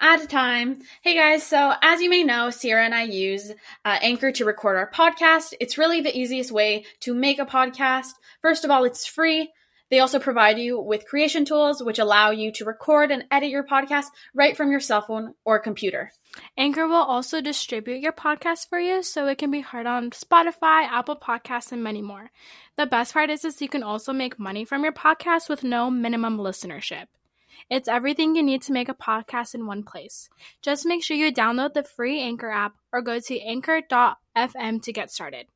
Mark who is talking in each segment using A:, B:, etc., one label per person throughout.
A: at a time. Hey guys, so as you may know, Sierra and I use uh, Anchor to record our podcast. It's really the easiest way to make a podcast. First of all, it's free. They also provide you with creation tools which allow you to record and edit your podcast right from your cell phone or computer.
B: Anchor will also distribute your podcast for you so it can be heard on Spotify, Apple Podcasts, and many more. The best part is, is you can also make money from your podcast with no minimum listenership. It's everything you need to make a podcast in one place. Just make sure you download the free Anchor app or go to anchor.fm to get started.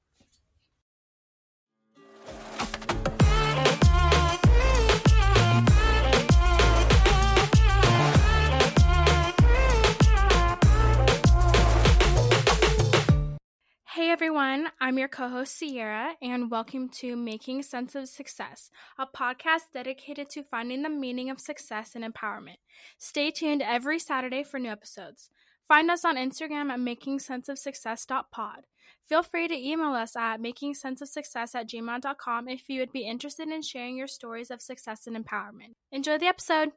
B: Hey everyone, I'm your co host Sierra, and welcome to Making Sense of Success, a podcast dedicated to finding the meaning of success and empowerment. Stay tuned every Saturday for new episodes. Find us on Instagram at makingsenseofsuccess.pod. Feel free to email us at makingsenseofsuccess at gmail.com if you would be interested in sharing your stories of success and empowerment. Enjoy the episode!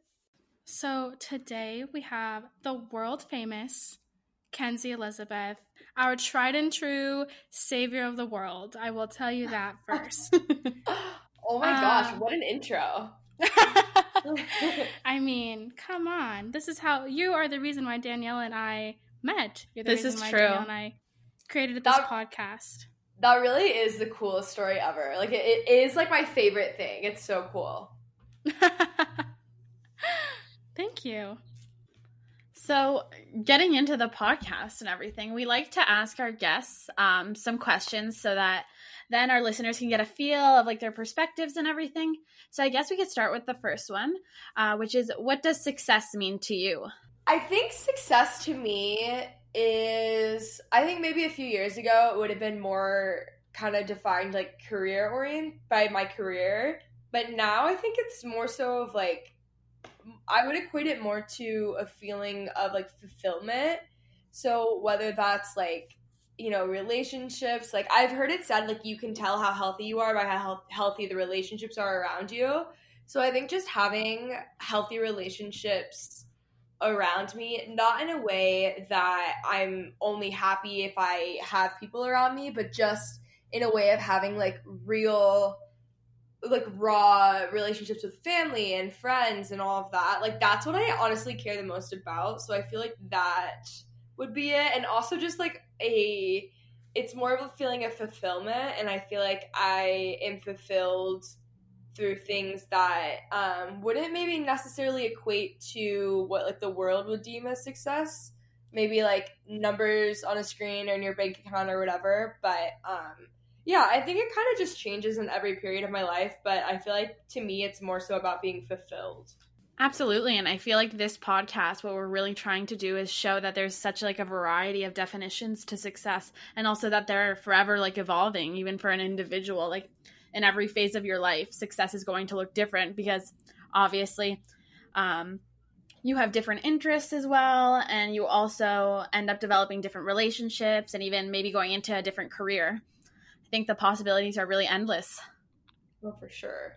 B: So, today we have the world famous Kenzie Elizabeth, our tried and true savior of the world. I will tell you that first.
C: oh my um, gosh, what an intro.
B: I mean, come on. This is how you are the reason why Daniela and I met. You're the
C: this
B: reason
C: is
B: why
C: true.
B: Daniela and I created this that, podcast.
C: That really is the coolest story ever. Like, it, it is like my favorite thing. It's so cool.
B: Thank you.
A: So, getting into the podcast and everything, we like to ask our guests um, some questions so that then our listeners can get a feel of like their perspectives and everything. So, I guess we could start with the first one, uh, which is what does success mean to you?
C: I think success to me is, I think maybe a few years ago it would have been more kind of defined like career oriented by my career. But now I think it's more so of like I would equate it more to a feeling of like fulfillment. So whether that's like you know relationships, like I've heard it said like you can tell how healthy you are by how healthy the relationships are around you. So I think just having healthy relationships around me, not in a way that I'm only happy if I have people around me, but just in a way of having like real like raw relationships with family and friends and all of that. Like that's what I honestly care the most about. So I feel like that would be it. And also just like a it's more of a feeling of fulfillment and I feel like I am fulfilled through things that um, wouldn't maybe necessarily equate to what like the world would deem as success maybe like numbers on a screen or in your bank account or whatever but um, yeah, I think it kind of just changes in every period of my life, but I feel like to me it's more so about being fulfilled.
A: Absolutely, and I feel like this podcast what we're really trying to do is show that there's such like a variety of definitions to success and also that they're forever like evolving even for an individual like in every phase of your life success is going to look different because obviously um you have different interests as well and you also end up developing different relationships and even maybe going into a different career think the possibilities are really endless.
C: Oh, for sure.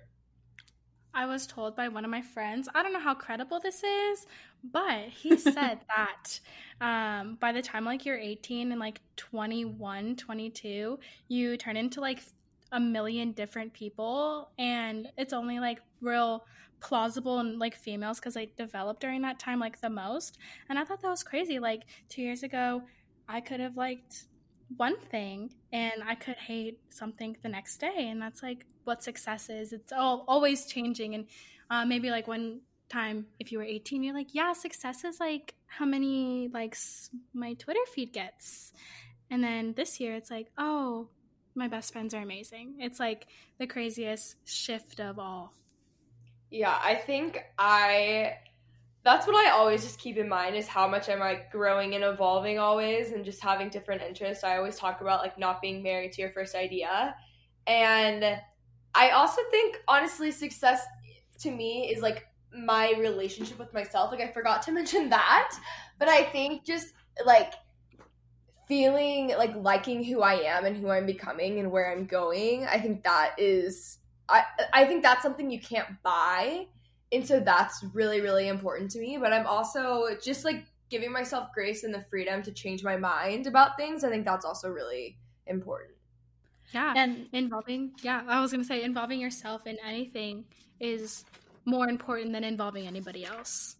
B: I was told by one of my friends, I don't know how credible this is, but he said that um, by the time like you're 18 and like 21, 22, you turn into like a million different people and it's only like real plausible in like females because they developed during that time like the most. And I thought that was crazy. Like two years ago, I could have liked one thing and I could hate something the next day. And that's like what success is. It's all always changing. And uh, maybe like one time if you were 18 you're like yeah success is like how many likes my twitter feed gets and then this year it's like oh my best friends are amazing it's like the craziest shift of all
C: yeah i think i that's what i always just keep in mind is how much i'm like growing and evolving always and just having different interests i always talk about like not being married to your first idea and i also think honestly success to me is like my relationship with myself. Like I forgot to mention that, but I think just like feeling like liking who I am and who I'm becoming and where I'm going, I think that is I I think that's something you can't buy. And so that's really really important to me, but I'm also just like giving myself grace and the freedom to change my mind about things. I think that's also really important.
B: Yeah. And involving yeah, I was going to say involving yourself in anything is more important than involving anybody else.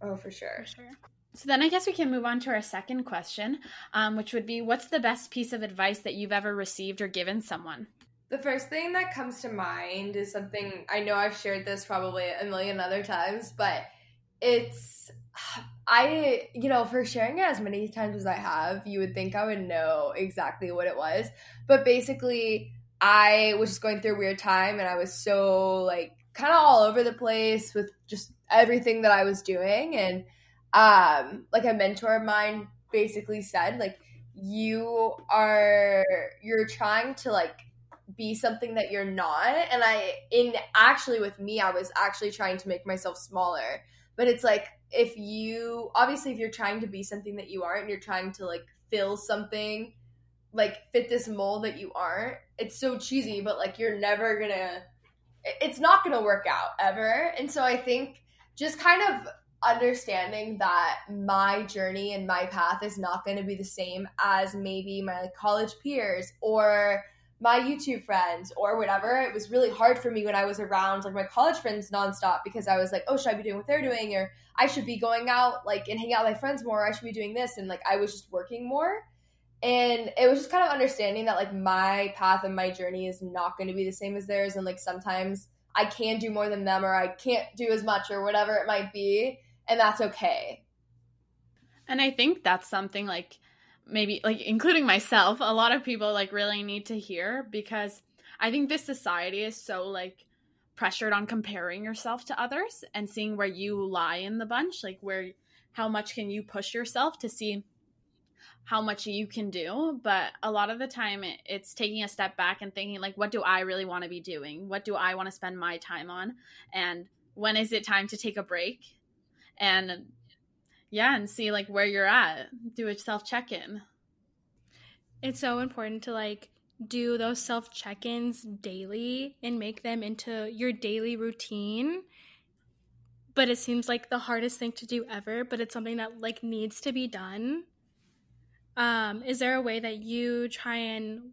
C: Oh, for sure.
B: For sure.
A: So then I guess we can move on to our second question, um, which would be what's the best piece of advice that you've ever received or given someone?
C: The first thing that comes to mind is something I know I've shared this probably a million other times, but it's I, you know, for sharing it as many times as I have, you would think I would know exactly what it was. But basically, I was just going through a weird time and I was so like kind of all over the place with just everything that I was doing. And um, like a mentor of mine basically said, like, you are, you're trying to like be something that you're not. And I, in actually with me, I was actually trying to make myself smaller. But it's like, if you, obviously, if you're trying to be something that you aren't, and you're trying to like fill something, like fit this mold that you aren't, it's so cheesy, but like you're never gonna it's not to work out ever. And so I think just kind of understanding that my journey and my path is not going to be the same as maybe my college peers or my YouTube friends or whatever. It was really hard for me when I was around like my college friends nonstop because I was like, oh, should I be doing what they're doing? Or I should be going out like and hanging out with my friends more. I should be doing this. And like I was just working more and it was just kind of understanding that like my path and my journey is not going to be the same as theirs and like sometimes i can do more than them or i can't do as much or whatever it might be and that's okay
A: and i think that's something like maybe like including myself a lot of people like really need to hear because i think this society is so like pressured on comparing yourself to others and seeing where you lie in the bunch like where how much can you push yourself to see how much you can do. But a lot of the time it, it's taking a step back and thinking like what do i really want to be doing? What do i want to spend my time on? And when is it time to take a break? And yeah and see like where you're at do a self check-in
B: it's so important to like do those self check-ins daily and make them into your daily routine but it seems like the hardest thing to do ever but it's something that like needs to be done um, is there a way that you try and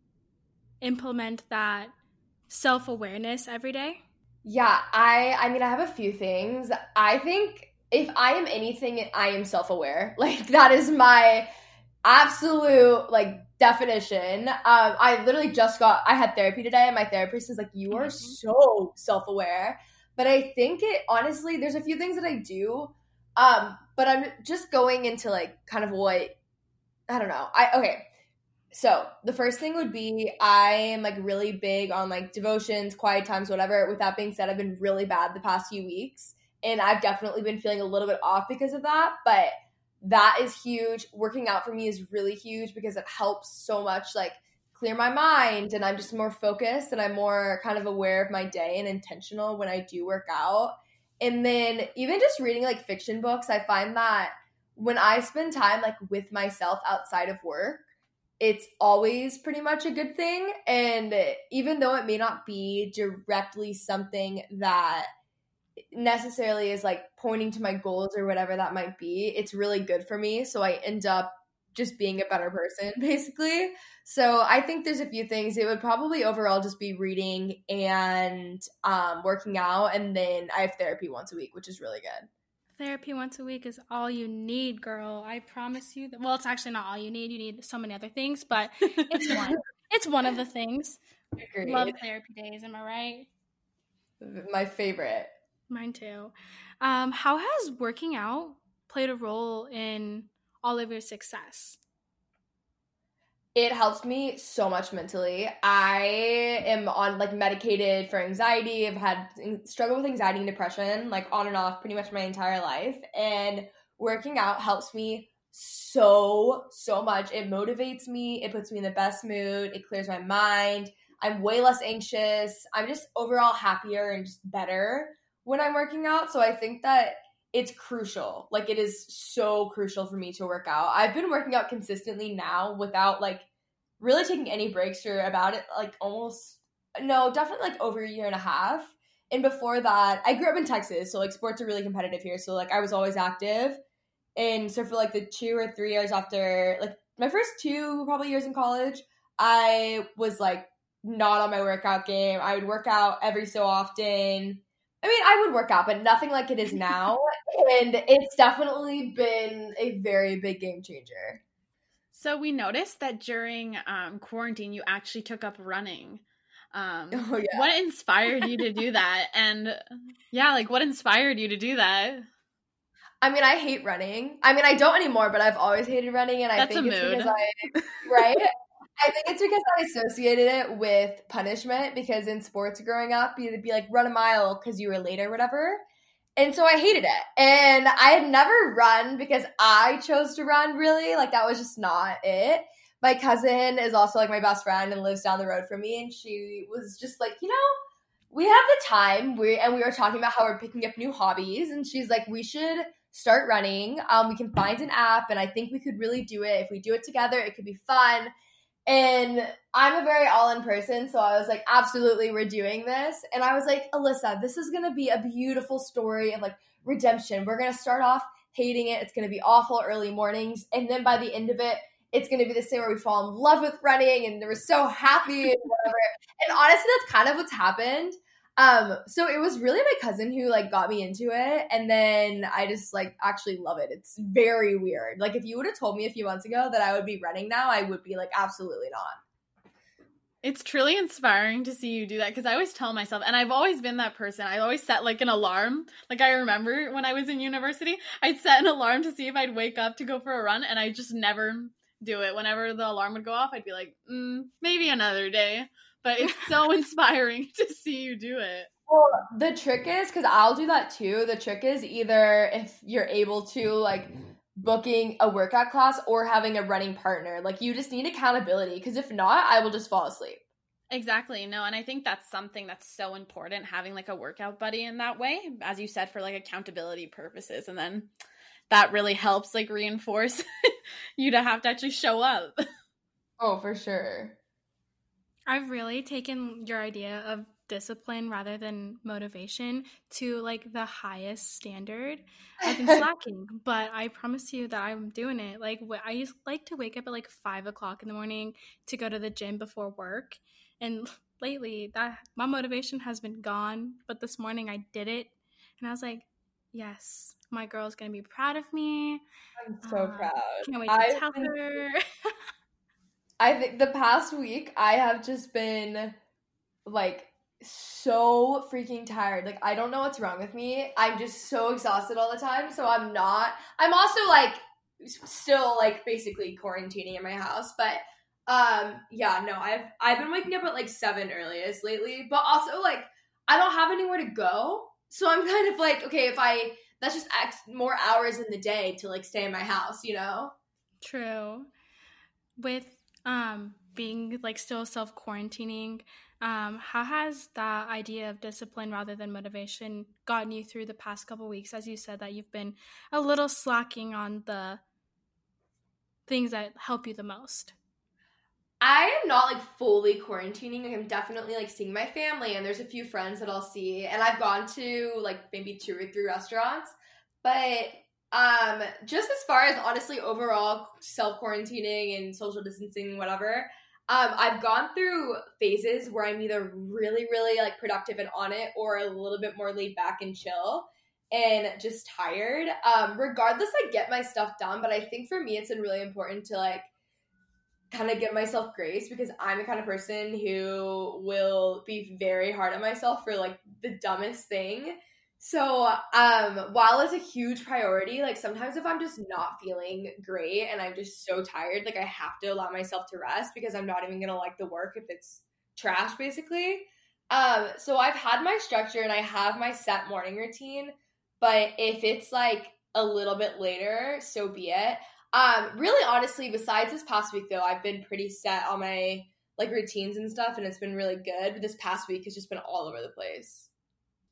B: implement that self awareness every day?
C: Yeah, I I mean I have a few things. I think if I am anything, I am self aware. Like that is my absolute like definition. Um, I literally just got I had therapy today, and my therapist is like, "You are mm-hmm. so self aware." But I think it honestly, there's a few things that I do. Um, but I'm just going into like kind of what I don't know. I okay. So the first thing would be I am like really big on like devotions, quiet times, whatever. With that being said, I've been really bad the past few weeks, and I've definitely been feeling a little bit off because of that. But that is huge. Working out for me is really huge because it helps so much like clear my mind and I'm just more focused and I'm more kind of aware of my day and intentional when I do work out. And then even just reading like fiction books, I find that when I spend time like with myself outside of work, it's always pretty much a good thing. And even though it may not be directly something that necessarily is like pointing to my goals or whatever that might be, it's really good for me. So I end up just being a better person, basically. So I think there's a few things. It would probably overall just be reading and um, working out, and then I have therapy once a week, which is really good.
B: Therapy once a week is all you need, girl. I promise you. That, well, it's actually not all you need. You need so many other things, but it's one. it's one of the things.
C: Agreed.
B: Love therapy days. Am I right?
C: My favorite.
B: Mine too. Um, how has working out played a role in all of your success?
C: It helps me so much mentally. I am on like medicated for anxiety. I've had struggle with anxiety and depression like on and off pretty much my entire life and working out helps me so so much. It motivates me, it puts me in the best mood, it clears my mind. I'm way less anxious. I'm just overall happier and just better when I'm working out. So I think that it's crucial. Like it is so crucial for me to work out. I've been working out consistently now without like really taking any breaks or about it like almost no, definitely like over a year and a half. And before that, I grew up in Texas, so like sports are really competitive here. So like I was always active. And so for like the two or three years after like my first two probably years in college, I was like not on my workout game. I would work out every so often I mean, I would work out, but nothing like it is now. and it's definitely been a very big game changer.
A: So we noticed that during um, quarantine, you actually took up running. Um, oh, yeah. What inspired you to do that? And yeah, like what inspired you to do that?
C: I mean, I hate running. I mean, I don't anymore, but I've always hated running, and I
A: That's
C: think
A: it's
C: mood. because I right. I think it's because I associated it with punishment because in sports growing up, you'd be like, run a mile because you were late or whatever. And so I hated it. And I had never run because I chose to run, really. Like, that was just not it. My cousin is also like my best friend and lives down the road from me. And she was just like, you know, we have the time. We and we were talking about how we're picking up new hobbies. And she's like, we should start running. Um, we can find an app, and I think we could really do it. If we do it together, it could be fun. And I'm a very all in person, so I was like, absolutely, we're doing this. And I was like, Alyssa, this is gonna be a beautiful story of like redemption. We're gonna start off hating it, it's gonna be awful early mornings, and then by the end of it, it's gonna be the same where we fall in love with running and we're so happy and whatever. and honestly, that's kind of what's happened. Um, so it was really my cousin who like got me into it, and then I just like actually love it. It's very weird. Like if you would have told me a few months ago that I would be running now, I would be like, absolutely not.
A: It's truly inspiring to see you do that because I always tell myself, and I've always been that person. I always set like an alarm. Like I remember when I was in university, I'd set an alarm to see if I'd wake up to go for a run, and I just never do it. Whenever the alarm would go off, I'd be like, mm, maybe another day but it's so inspiring to see you do it.
C: Well, the trick is because I'll do that too. The trick is either if you're able to like booking a workout class or having a running partner. Like you just need accountability because if not, I will just fall asleep.
A: Exactly. No, and I think that's something that's so important having like a workout buddy in that way, as you said, for like accountability purposes. And then that really helps like reinforce you to have to actually show up.
C: Oh, for sure.
B: I've really taken your idea of discipline rather than motivation to like the highest standard. I've been slacking, but I promise you that I'm doing it. Like I used like to wake up at like five o'clock in the morning to go to the gym before work, and lately that my motivation has been gone. But this morning I did it, and I was like, yes, my girl's gonna be proud of me.
C: I'm so uh, proud.
B: Can't wait to I've tell been- her.
C: I think the past week I have just been like so freaking tired. Like I don't know what's wrong with me. I'm just so exhausted all the time. So I'm not I'm also like still like basically quarantining in my house, but um yeah, no, I've I've been waking up at like 7 earliest lately, but also like I don't have anywhere to go. So I'm kind of like, okay, if I that's just X more hours in the day to like stay in my house, you know?
B: True. With um, being like still self quarantining, um, how has that idea of discipline rather than motivation gotten you through the past couple weeks? As you said, that you've been a little slacking on the things that help you the most.
C: I am not like fully quarantining. I'm definitely like seeing my family, and there's a few friends that I'll see, and I've gone to like maybe two or three restaurants, but Um, just as far as honestly overall self quarantining and social distancing, whatever. Um, I've gone through phases where I'm either really, really like productive and on it, or a little bit more laid back and chill, and just tired. Um, regardless, I get my stuff done, but I think for me, it's been really important to like kind of give myself grace because I'm the kind of person who will be very hard on myself for like the dumbest thing. So, um, while it's a huge priority, like sometimes if I'm just not feeling great and I'm just so tired, like I have to allow myself to rest because I'm not even gonna like the work if it's trash, basically. Um, so I've had my structure and I have my set morning routine, but if it's like a little bit later, so be it. Um, really honestly, besides this past week though, I've been pretty set on my like routines and stuff and it's been really good. But This past week has just been all over the place.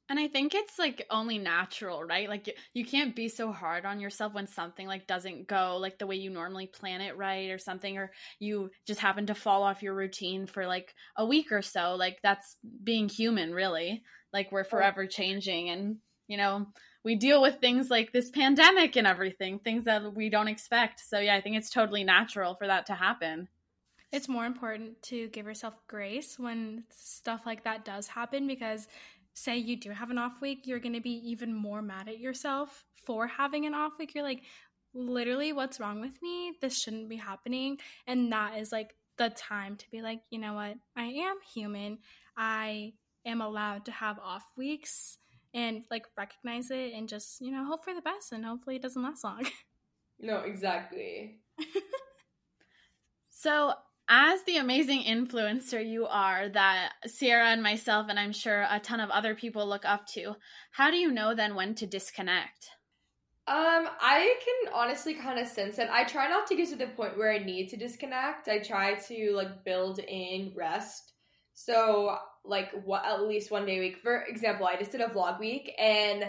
A: And I think it's like only natural, right? Like you can't be so hard on yourself when something like doesn't go like the way you normally plan it right or something or you just happen to fall off your routine for like a week or so. Like that's being human, really. Like we're forever changing and you know, we deal with things like this pandemic and everything, things that we don't expect. So yeah, I think it's totally natural for that to happen.
B: It's more important to give yourself grace when stuff like that does happen because say you do have an off week, you're going to be even more mad at yourself for having an off week. You're like, literally, what's wrong with me? This shouldn't be happening. And that is like the time to be like, you know what? I am human. I am allowed to have off weeks and like recognize it and just, you know, hope for the best and hopefully it doesn't last long.
C: No, exactly.
A: so, as the amazing influencer you are that Sierra and myself, and I'm sure a ton of other people look up to, how do you know then when to disconnect?
C: Um, I can honestly kind of sense it. I try not to get to the point where I need to disconnect. I try to like build in rest. So like what at least one day a week. For example, I just did a vlog week and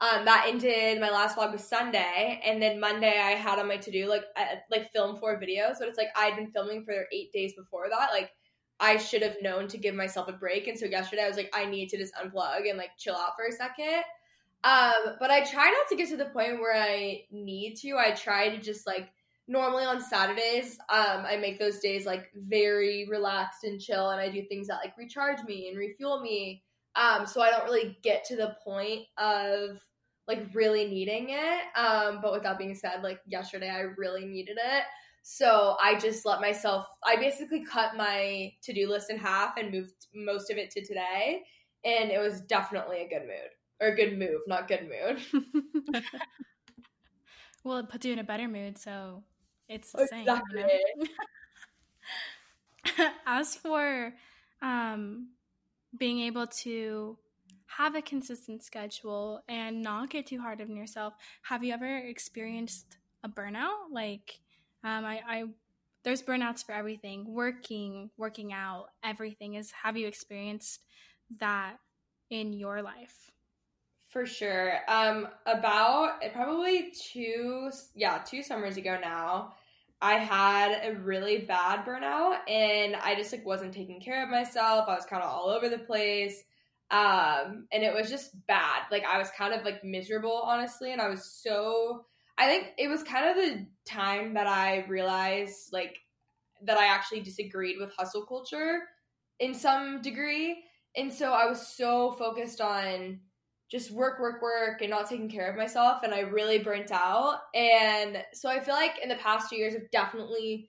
C: um, that ended. My last vlog was Sunday, and then Monday I had on my to do like I, like film four videos. So it's like I'd been filming for eight days before that. Like I should have known to give myself a break, and so yesterday I was like I need to just unplug and like chill out for a second. Um, but I try not to get to the point where I need to. I try to just like normally on Saturdays, um, I make those days like very relaxed and chill, and I do things that like recharge me and refuel me. Um, so I don't really get to the point of like really needing it. Um, but with that being said, like yesterday, I really needed it. So I just let myself, I basically cut my to do list in half and moved most of it to today. And it was definitely a good mood or a good move, not good mood.
B: well, it puts you in a better mood. So it's the
C: exactly. same. You
B: know? As for um, being able to have a consistent schedule and not get too hard on yourself, have you ever experienced a burnout? Like, um, I, I there's burnouts for everything working working out everything is have you experienced that in your life
C: for sure um about probably two yeah two summers ago now I had a really bad burnout and I just like wasn't taking care of myself. I was kind of all over the place. Um and it was just bad. Like I was kind of like miserable honestly and I was so I think it was kind of the time that I realized like that I actually disagreed with hustle culture in some degree. And so I was so focused on just work, work, work, and not taking care of myself. And I really burnt out. And so I feel like in the past two years, I've definitely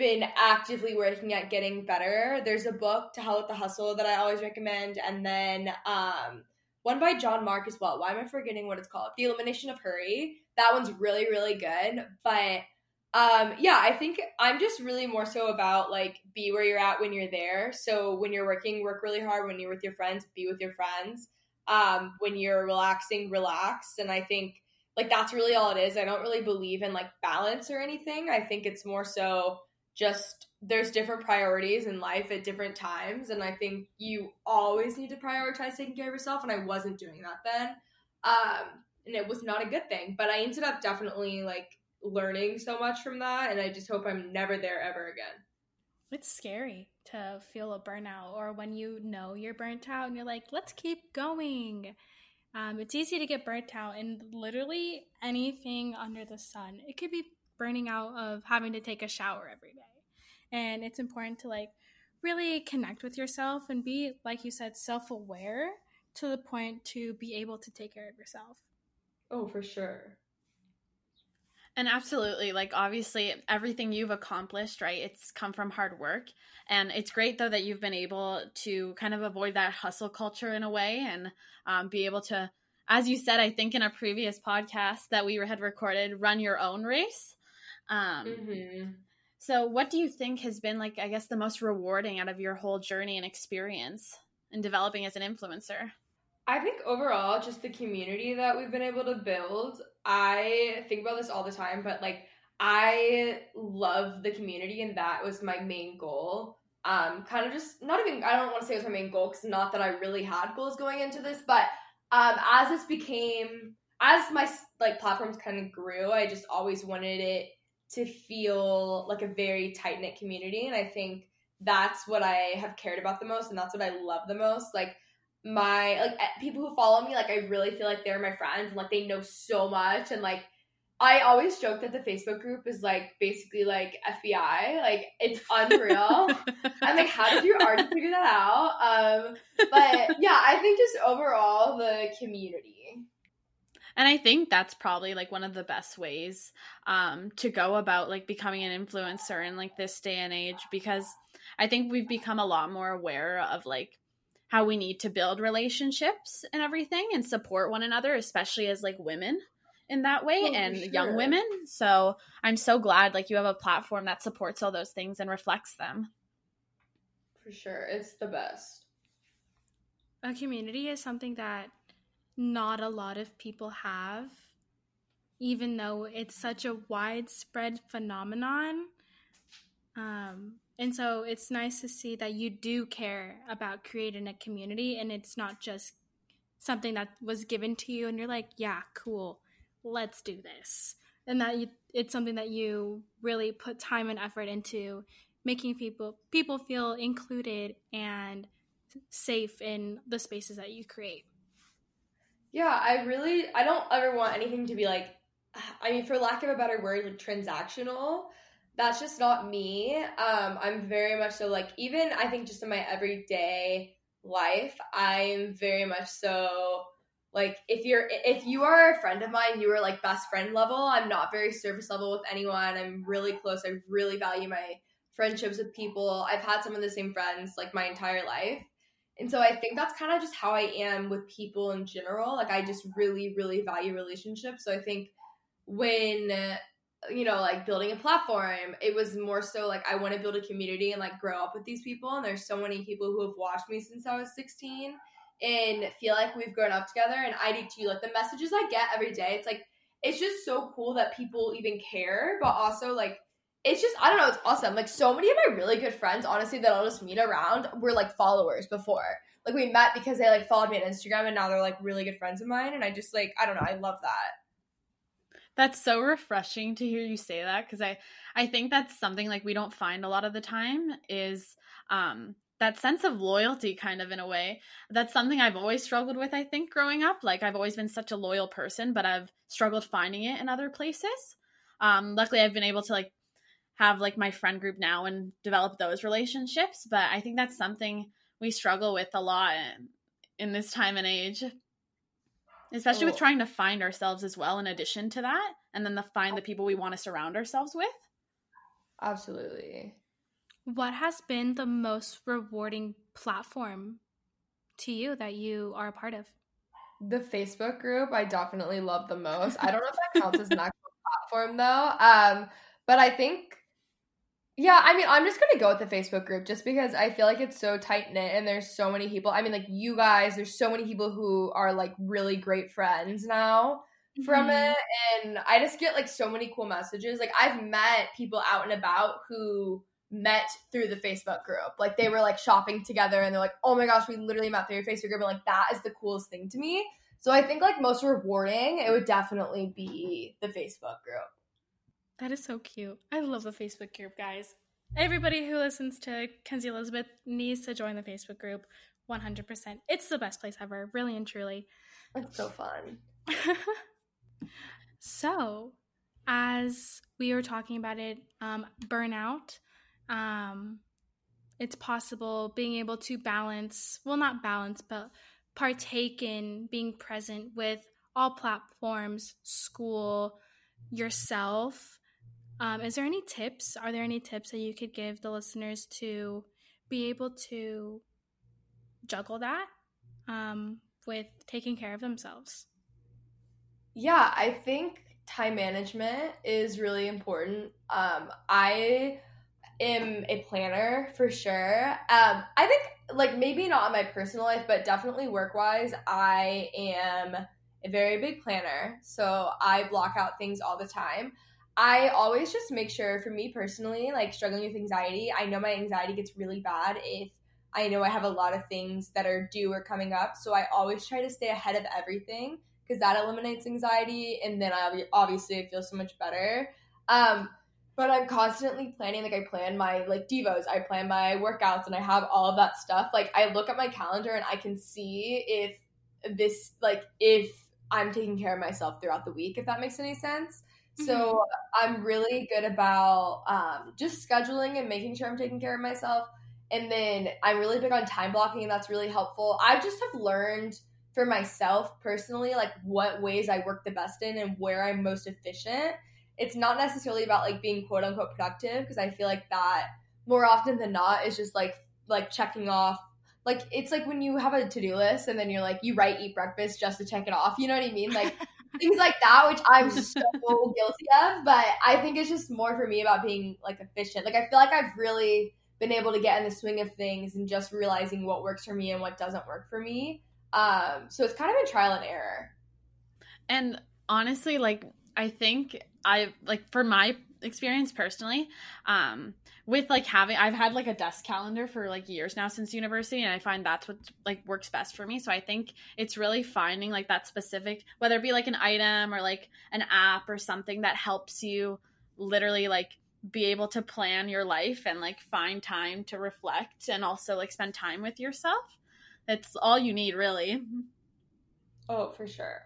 C: been actively working at getting better. There's a book, To Hell with the Hustle, that I always recommend. And then um, one by John Mark as well. Why am I forgetting what it's called? The Elimination of Hurry. That one's really, really good. But um, yeah, I think I'm just really more so about like be where you're at when you're there. So when you're working, work really hard. When you're with your friends, be with your friends um, when you're relaxing, relax. And I think like that's really all it is. I don't really believe in like balance or anything. I think it's more so just there's different priorities in life at different times. And I think you always need to prioritize taking care of yourself. And I wasn't doing that then. Um, and it was not a good thing. But I ended up definitely like learning so much from that. And I just hope I'm never there ever again.
B: It's scary to feel a burnout or when you know you're burnt out and you're like, let's keep going. Um, it's easy to get burnt out in literally anything under the sun. It could be burning out of having to take a shower every day. And it's important to like really connect with yourself and be, like you said, self aware to the point to be able to take care of yourself.
C: Oh, for sure.
A: And absolutely, like obviously, everything you've accomplished, right? It's come from hard work. And it's great, though, that you've been able to kind of avoid that hustle culture in a way and um, be able to, as you said, I think in a previous podcast that we had recorded, run your own race. Um, mm-hmm. So, what do you think has been, like, I guess, the most rewarding out of your whole journey and experience in developing as an influencer?
C: I think overall, just the community that we've been able to build. I think about this all the time, but like I love the community, and that was my main goal. Um, kind of just not even I don't want to say it was my main goal because not that I really had goals going into this, but um, as this became as my like platforms kind of grew, I just always wanted it to feel like a very tight knit community, and I think that's what I have cared about the most, and that's what I love the most. Like my like people who follow me like i really feel like they're my friends and like they know so much and like i always joke that the facebook group is like basically like fbi like it's unreal. I'm like how did you already figure that out? Um but yeah i think just overall the community
A: and i think that's probably like one of the best ways um to go about like becoming an influencer in like this day and age because i think we've become a lot more aware of like how we need to build relationships and everything and support one another, especially as like women in that way oh, and sure. young women. So I'm so glad like you have a platform that supports all those things and reflects them.
C: For sure. It's the best.
B: A community is something that not a lot of people have, even though it's such a widespread phenomenon. Um, and so it's nice to see that you do care about creating a community and it's not just something that was given to you and you're like, yeah, cool, let's do this. And that you, it's something that you really put time and effort into making people people feel included and safe in the spaces that you create.
C: Yeah, I really I don't ever want anything to be like I mean for lack of a better word like transactional that's just not me. Um, I'm very much so like even I think just in my everyday life, I'm very much so like if you're if you are a friend of mine, you are like best friend level. I'm not very surface level with anyone. I'm really close. I really value my friendships with people. I've had some of the same friends like my entire life. And so I think that's kind of just how I am with people in general. Like I just really, really value relationships. So I think when you know, like building a platform. It was more so like I want to build a community and like grow up with these people. And there's so many people who have watched me since I was 16 and feel like we've grown up together. And I do too. Like the messages I get every day, it's like, it's just so cool that people even care, but also like, it's just, I don't know, it's awesome. Like so many of my really good friends, honestly, that I'll just meet around were like followers before. Like we met because they like followed me on Instagram and now they're like really good friends of mine. And I just like, I don't know, I love that.
A: That's so refreshing to hear you say that because I I think that's something like we don't find a lot of the time is um that sense of loyalty kind of in a way. That's something I've always struggled with I think growing up. Like I've always been such a loyal person, but I've struggled finding it in other places. Um luckily I've been able to like have like my friend group now and develop those relationships, but I think that's something we struggle with a lot in, in this time and age. Especially with trying to find ourselves as well in addition to that and then the find the people we want to surround ourselves with.
C: Absolutely.
B: What has been the most rewarding platform to you that you are a part of?
C: The facebook group i definitely love the most. I don't know if that counts as an actual platform though um but i think yeah, I mean, I'm just gonna go with the Facebook group just because I feel like it's so tight knit and there's so many people. I mean, like you guys, there's so many people who are like really great friends now from mm-hmm. it, and I just get like so many cool messages. Like I've met people out and about who met through the Facebook group. Like they were like shopping together and they're like, "Oh my gosh, we literally met through your Facebook group." And like that is the coolest thing to me. So I think like most rewarding, it would definitely be the Facebook group.
B: That is so cute. I love the Facebook group, guys. Everybody who listens to Kenzie Elizabeth needs to join the Facebook group 100%. It's the best place ever, really and truly.
C: It's so fun.
B: so, as we were talking about it, um, burnout, um, it's possible being able to balance, well, not balance, but partake in being present with all platforms, school, yourself. Um, is there any tips? Are there any tips that you could give the listeners to be able to juggle that um, with taking care of themselves?
C: Yeah, I think time management is really important. Um, I am a planner for sure. Um, I think like maybe not in my personal life, but definitely work wise, I am a very big planner. So I block out things all the time. I always just make sure for me personally, like struggling with anxiety, I know my anxiety gets really bad if I know I have a lot of things that are due or coming up. So I always try to stay ahead of everything because that eliminates anxiety and then I obviously I feel so much better. Um, but I'm constantly planning. Like I plan my like devos, I plan my workouts, and I have all of that stuff. Like I look at my calendar and I can see if this like if I'm taking care of myself throughout the week. If that makes any sense. Mm-hmm. So I'm really good about um, just scheduling and making sure I'm taking care of myself. And then I'm really big on time blocking, and that's really helpful. I just have learned for myself personally, like what ways I work the best in and where I'm most efficient it's not necessarily about like being quote unquote productive because I feel like that more often than not is just like like checking off like it's like when you have a to-do list and then you're like you write eat breakfast just to check it off you know what i mean like things like that which i'm so guilty of but i think it's just more for me about being like efficient. Like i feel like i've really been able to get in the swing of things and just realizing what works for me and what doesn't work for me. Um so it's kind of a trial and error.
A: And honestly like i think I like for my experience personally, um, with like having I've had like a desk calendar for like years now since university and I find that's what like works best for me. So I think it's really finding like that specific whether it be like an item or like an app or something that helps you literally like be able to plan your life and like find time to reflect and also like spend time with yourself. That's all you need really.
C: Oh, for sure.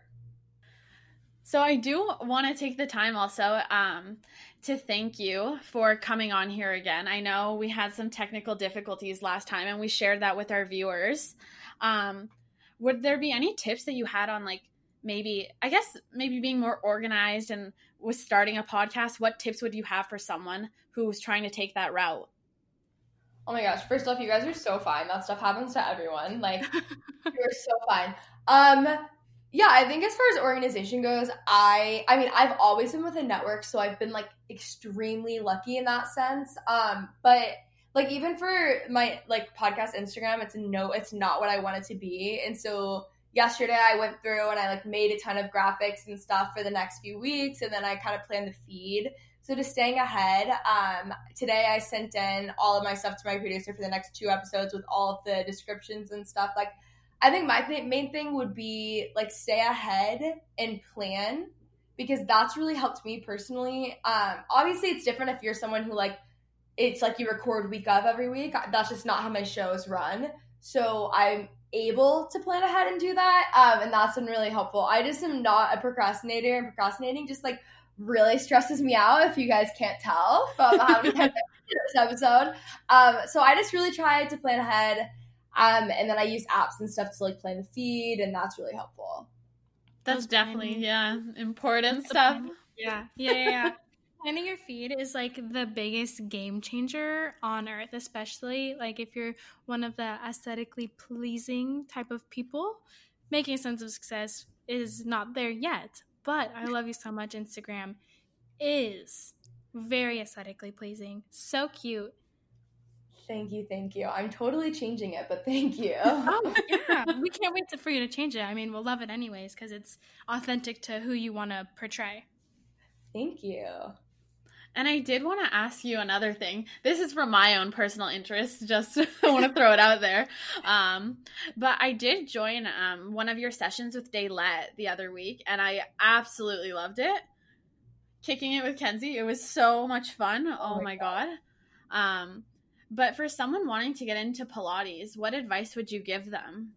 A: So I do want to take the time also um, to thank you for coming on here again. I know we had some technical difficulties last time, and we shared that with our viewers. Um, would there be any tips that you had on like maybe I guess maybe being more organized and with starting a podcast? What tips would you have for someone who's trying to take that route?
C: Oh my gosh! First off, you guys are so fine. That stuff happens to everyone. Like you're so fine. Um, yeah, I think as far as organization goes, I I mean, I've always been with a network, so I've been like extremely lucky in that sense. Um, but like even for my like podcast Instagram, it's no it's not what I want it to be. And so yesterday I went through and I like made a ton of graphics and stuff for the next few weeks and then I kind of planned the feed. So just staying ahead, um, today I sent in all of my stuff to my producer for the next two episodes with all of the descriptions and stuff. Like I think my th- main thing would be like stay ahead and plan because that's really helped me personally. Um, obviously, it's different if you're someone who like it's like you record week of every week. That's just not how my shows run. So I'm able to plan ahead and do that, um, and that's been really helpful. I just am not a procrastinator, and procrastinating just like really stresses me out. If you guys can't tell from how this episode, um, so I just really try to plan ahead um, and then I use apps and stuff to like plan the feed, and that's really helpful.
A: That's definitely yeah important stuff.
B: Yeah, yeah, yeah. yeah. Planning your feed is like the biggest game changer on earth, especially like if you're one of the aesthetically pleasing type of people. Making sense of success is not there yet, but I love you so much. Instagram is very aesthetically pleasing, so cute
C: Thank you, thank you. I'm totally changing it, but thank you.
B: oh, yeah. We can't wait to, for you to change it. I mean, we'll love it anyways because it's authentic to who you want to portray.
C: Thank you.
A: And I did want to ask you another thing. This is from my own personal interest, just I want to throw it out there. Um, but I did join um, one of your sessions with Daylette the other week, and I absolutely loved it. Kicking it with Kenzie, it was so much fun. Oh, oh my god. god. Um, but for someone wanting to get into Pilates, what advice would you give them?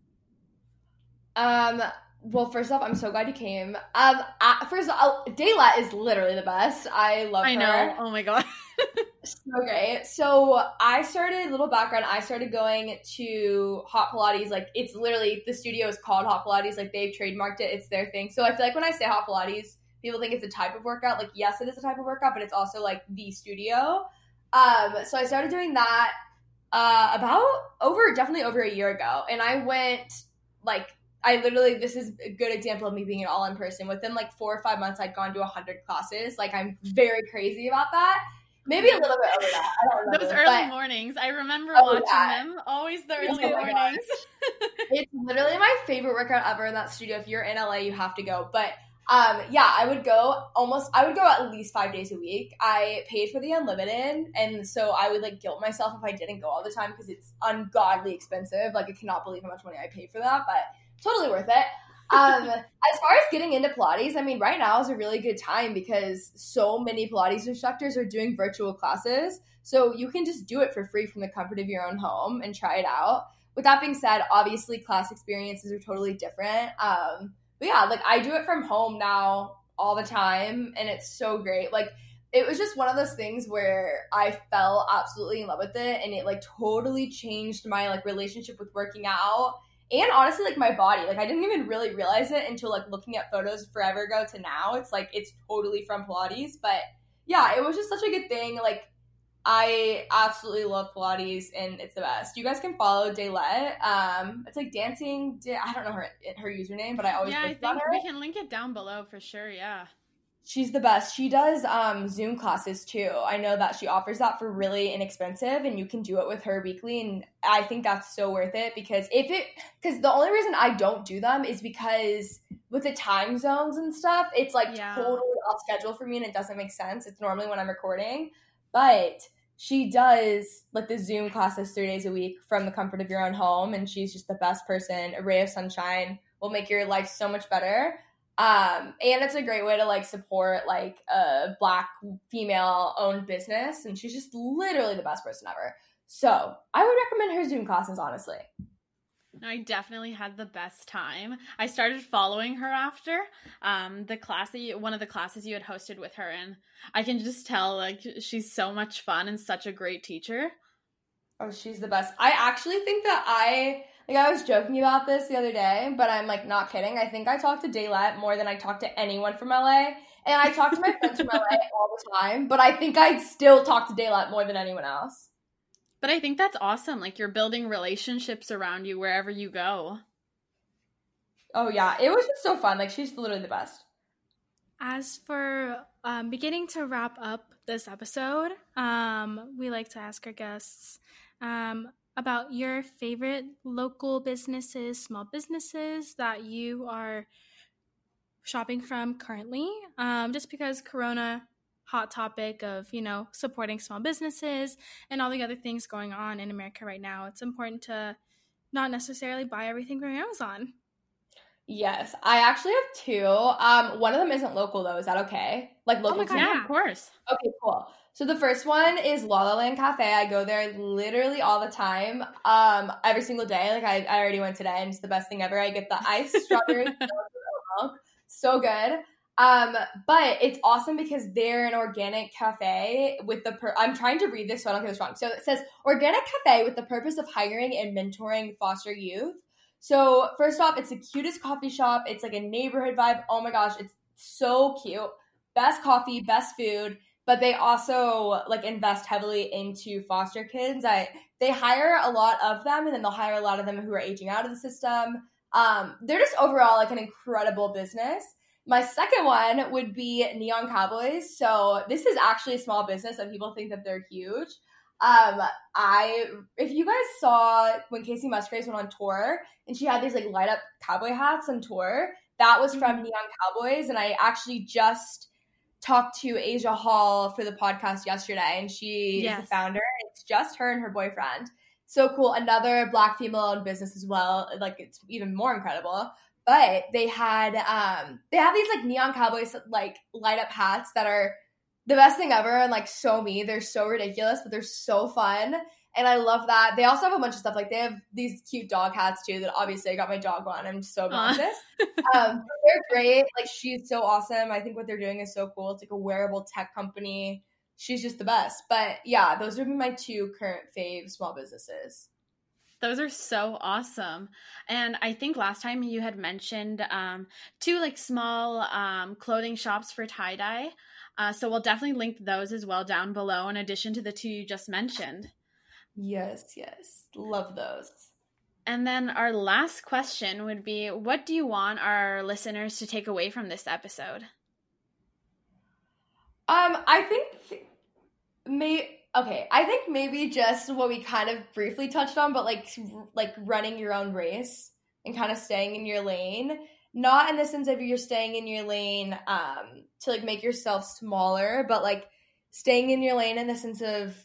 C: Um, well, first off, I'm so glad you came. Um, I, first of all, Daylet is literally the best. I love
A: I
C: her.
A: know. Oh my god.
C: so great. So I started a little background. I started going to Hot Pilates. Like it's literally the studio is called Hot Pilates. Like they've trademarked it. It's their thing. So I feel like when I say Hot Pilates, people think it's a type of workout. Like yes, it is a type of workout, but it's also like the studio. Um, so I started doing that uh, about over definitely over a year ago, and I went like I literally this is a good example of me being an all in person. Within like four or five months, I'd gone to hundred classes. Like I'm very crazy about that. Maybe a little bit over that. I don't remember.
A: Those early
C: but
A: mornings, I remember
C: Oh,
A: watching
C: yeah.
A: them. Always the early
C: Oh
A: mornings.
C: it's literally my favorite workout ever in that studio. If you're in LA, you have to go. But um, yeah, I would go almost. I would go at least five days a week. I paid for the unlimited, and so I would like guilt myself if I didn't go all the time because it's ungodly expensive. Like I cannot believe how much money I paid for that, but totally worth it. Um, as far as getting into Pilates, I mean, right now is a really good time because so many Pilates instructors are doing virtual classes. So you can just do it for free from the comfort of your own home and try it out. With that being said, obviously class experiences are totally different. Um, but yeah, like I do it from home now all the time and it's so great. Like it was just one of those things where I fell absolutely in love with it and it like totally changed my like relationship with working out and honestly like my body. Like i didn't even really realize it until like looking at photos forever ago to now. It's like it's totally from pilates but yeah it was just such a good thing. Like i absolutely love pilates and it's the best you guys can follow daylet um it's like dancing Da- i don't know her her username but i always
A: yeah, I
C: think
A: we can link it down below for sure. Yeah.
C: She's the best. She does um, Zoom classes too. I know that she offers that for really inexpensive, and you can do it with her weekly. And I think that's so worth it because if it, because the only reason I don't do them is because with the time zones and stuff, it's like
A: Yeah.
C: totally off schedule for me, and it doesn't make sense. It's normally when I'm recording, but she does like the Zoom classes three days a week from the comfort of your own home, and she's just the best person. A ray of sunshine will make your life so much better. Um and it's a great way to like support like a black female owned business and she's just literally the best person ever. So i would recommend her zoom classes honestly
A: I definitely had the best time. I started following her after um, the class that you, one of the classes you had hosted with her, and I can just tell like she's so much fun and such a great teacher.
C: oh she's the best. I actually think that i like i was joking about this the other day but i'm like not kidding. I think i talk to Daylight more than i talk to anyone from la and i talk to my friends from la all the time but i think i still talk to Daylight more than anyone else
A: But I think that's awesome. Like you're building relationships around you wherever you go.
C: oh yeah it was just so fun like she's literally the best
B: As for um, beginning to wrap up this episode, um, we like to ask our guests um, about your favorite local businesses, small businesses that you are shopping from currently. Um, just because Corona, hot topic of you know supporting small businesses and all the other things going on in America right now, it's important to not necessarily buy everything from Amazon.
C: Yes, I actually have two. Um, one of them isn't local though. Is that okay? Like local
B: Oh
C: my
B: God.
A: Yeah, of course.
C: Okay, cool. So the first one is La La Land Cafe. I go there literally all the time, um, every single day. Like I, I already went today, and it's the best thing ever. I get the iced strawberry milk with oat milk. So good. Um, but it's awesome because they're an organic cafe with the per- I'm trying to read this so I don't get this wrong. So it says organic cafe with the purpose of hiring and mentoring foster youth. So first off, it's the cutest coffee shop. It's like a neighborhood vibe. Oh my gosh, it's so cute. Best coffee, best food. But they also like invest heavily into foster kids. I they hire a lot of them, and then they'll hire a lot of them who are aging out of the system. Um, they're just overall like an incredible business. My second one would be Neon Cowboys. So this is actually a small business, and people think that they're huge. Um, I if you guys saw when Kacey Musgraves went on tour and she had these like light up cowboy hats on tour, that was from Neon Cowboys, and I actually just talked to Asia Hall for the podcast yesterday, and she is
A: Yes.
C: the founder. It's just her and her boyfriend. So cool. Another black female owned business as well. Like it's even more incredible. But they had um they have these like neon cowboys like light up hats that are the best thing ever and like so me. They're so ridiculous, but they're so fun. And I love that. They also have a bunch of stuff. Like they have these cute dog hats too that obviously I got my dog one. I'm so obnoxious. um, they're great. Like she's so awesome. I think what they're doing is so cool. It's like a wearable tech company. She's just the best. But yeah, those would be my two current fave small businesses.
A: Those are so awesome. And I think last time you had mentioned um, two like small um, clothing shops for tie dye. Uh, so we'll definitely link those as well down below, in addition to the two you just mentioned.
C: Yes, yes. Love those.
A: And then our last question would be What do you want our listeners to take away from this episode?
C: Um, I think may okay. I think maybe just what we kind of briefly touched on, but like like running your own race and kind of staying in your lane. Not in the sense of you're staying in your lane um to like make yourself smaller, but like staying in your lane in the sense of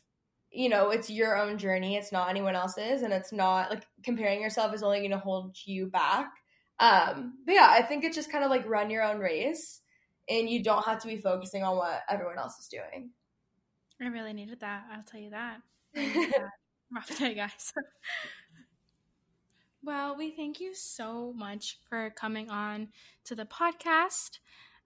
C: you know, it's your own journey. It's not anyone else's, and it's not like comparing yourself is only going to hold you back. Um, but yeah, I think it's just kind of like run your own race, and you don't have to be focusing on what everyone else is doing.
B: I really needed that. I'll tell you that. that. Rough day, guys. well, we thank you so much for coming on to the podcast.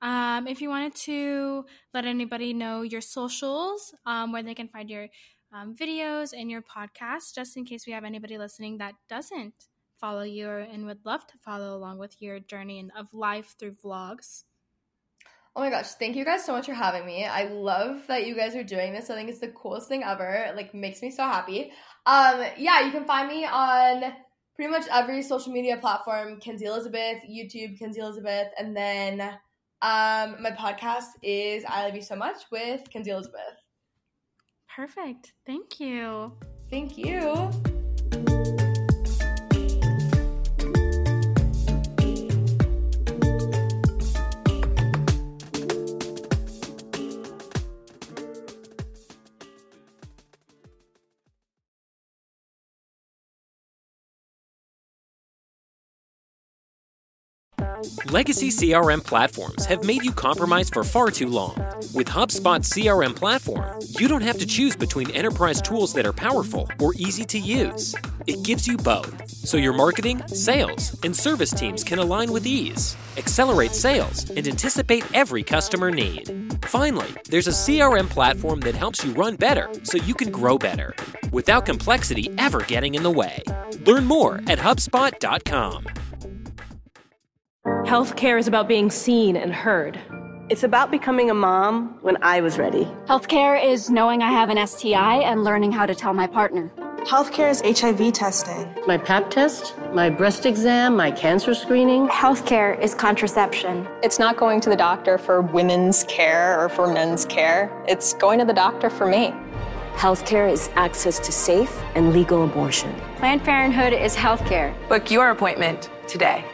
B: Um, if you wanted to let anybody know your socials, um, where they can find your um, videos and your podcast, just in case we have anybody listening that doesn't follow you and would love to follow along with your journey of life through vlogs.
C: Oh my gosh, thank you guys so much for having me. I love that you guys are doing this. I think it's the coolest thing ever. It like makes me so happy. Um yeah, you can find me on pretty much every social media platform, Kenzie Elizabeth, YouTube, Kenzie Elizabeth, and then um my podcast is I Love You So Much with Kenzie Elizabeth.
B: Perfect. Thank you.
C: Thank you.
D: Legacy CRM platforms have made you compromise for far too long. With HubSpot CRM platform, you don't have to choose between enterprise tools that are powerful or easy to use. It gives you both, so your marketing, sales, and service teams can align with ease, accelerate sales, and anticipate every customer need. Finally, there's a CRM platform that helps you run better so you can grow better, without complexity ever getting in the way. Learn more at HubSpot.com.
E: Healthcare is about being seen and heard.
F: It's about becoming a mom when I was ready.
G: Healthcare is knowing I have an STI and learning how to tell my partner.
H: Healthcare is HIV testing.
I: My pap test, my breast exam, my cancer screening.
J: Healthcare is contraception.
K: It's not going to the doctor for women's care or for men's care. It's going to the doctor for me.
L: Healthcare is access to safe and legal abortion.
M: Planned Parenthood is healthcare.
N: Book your appointment today.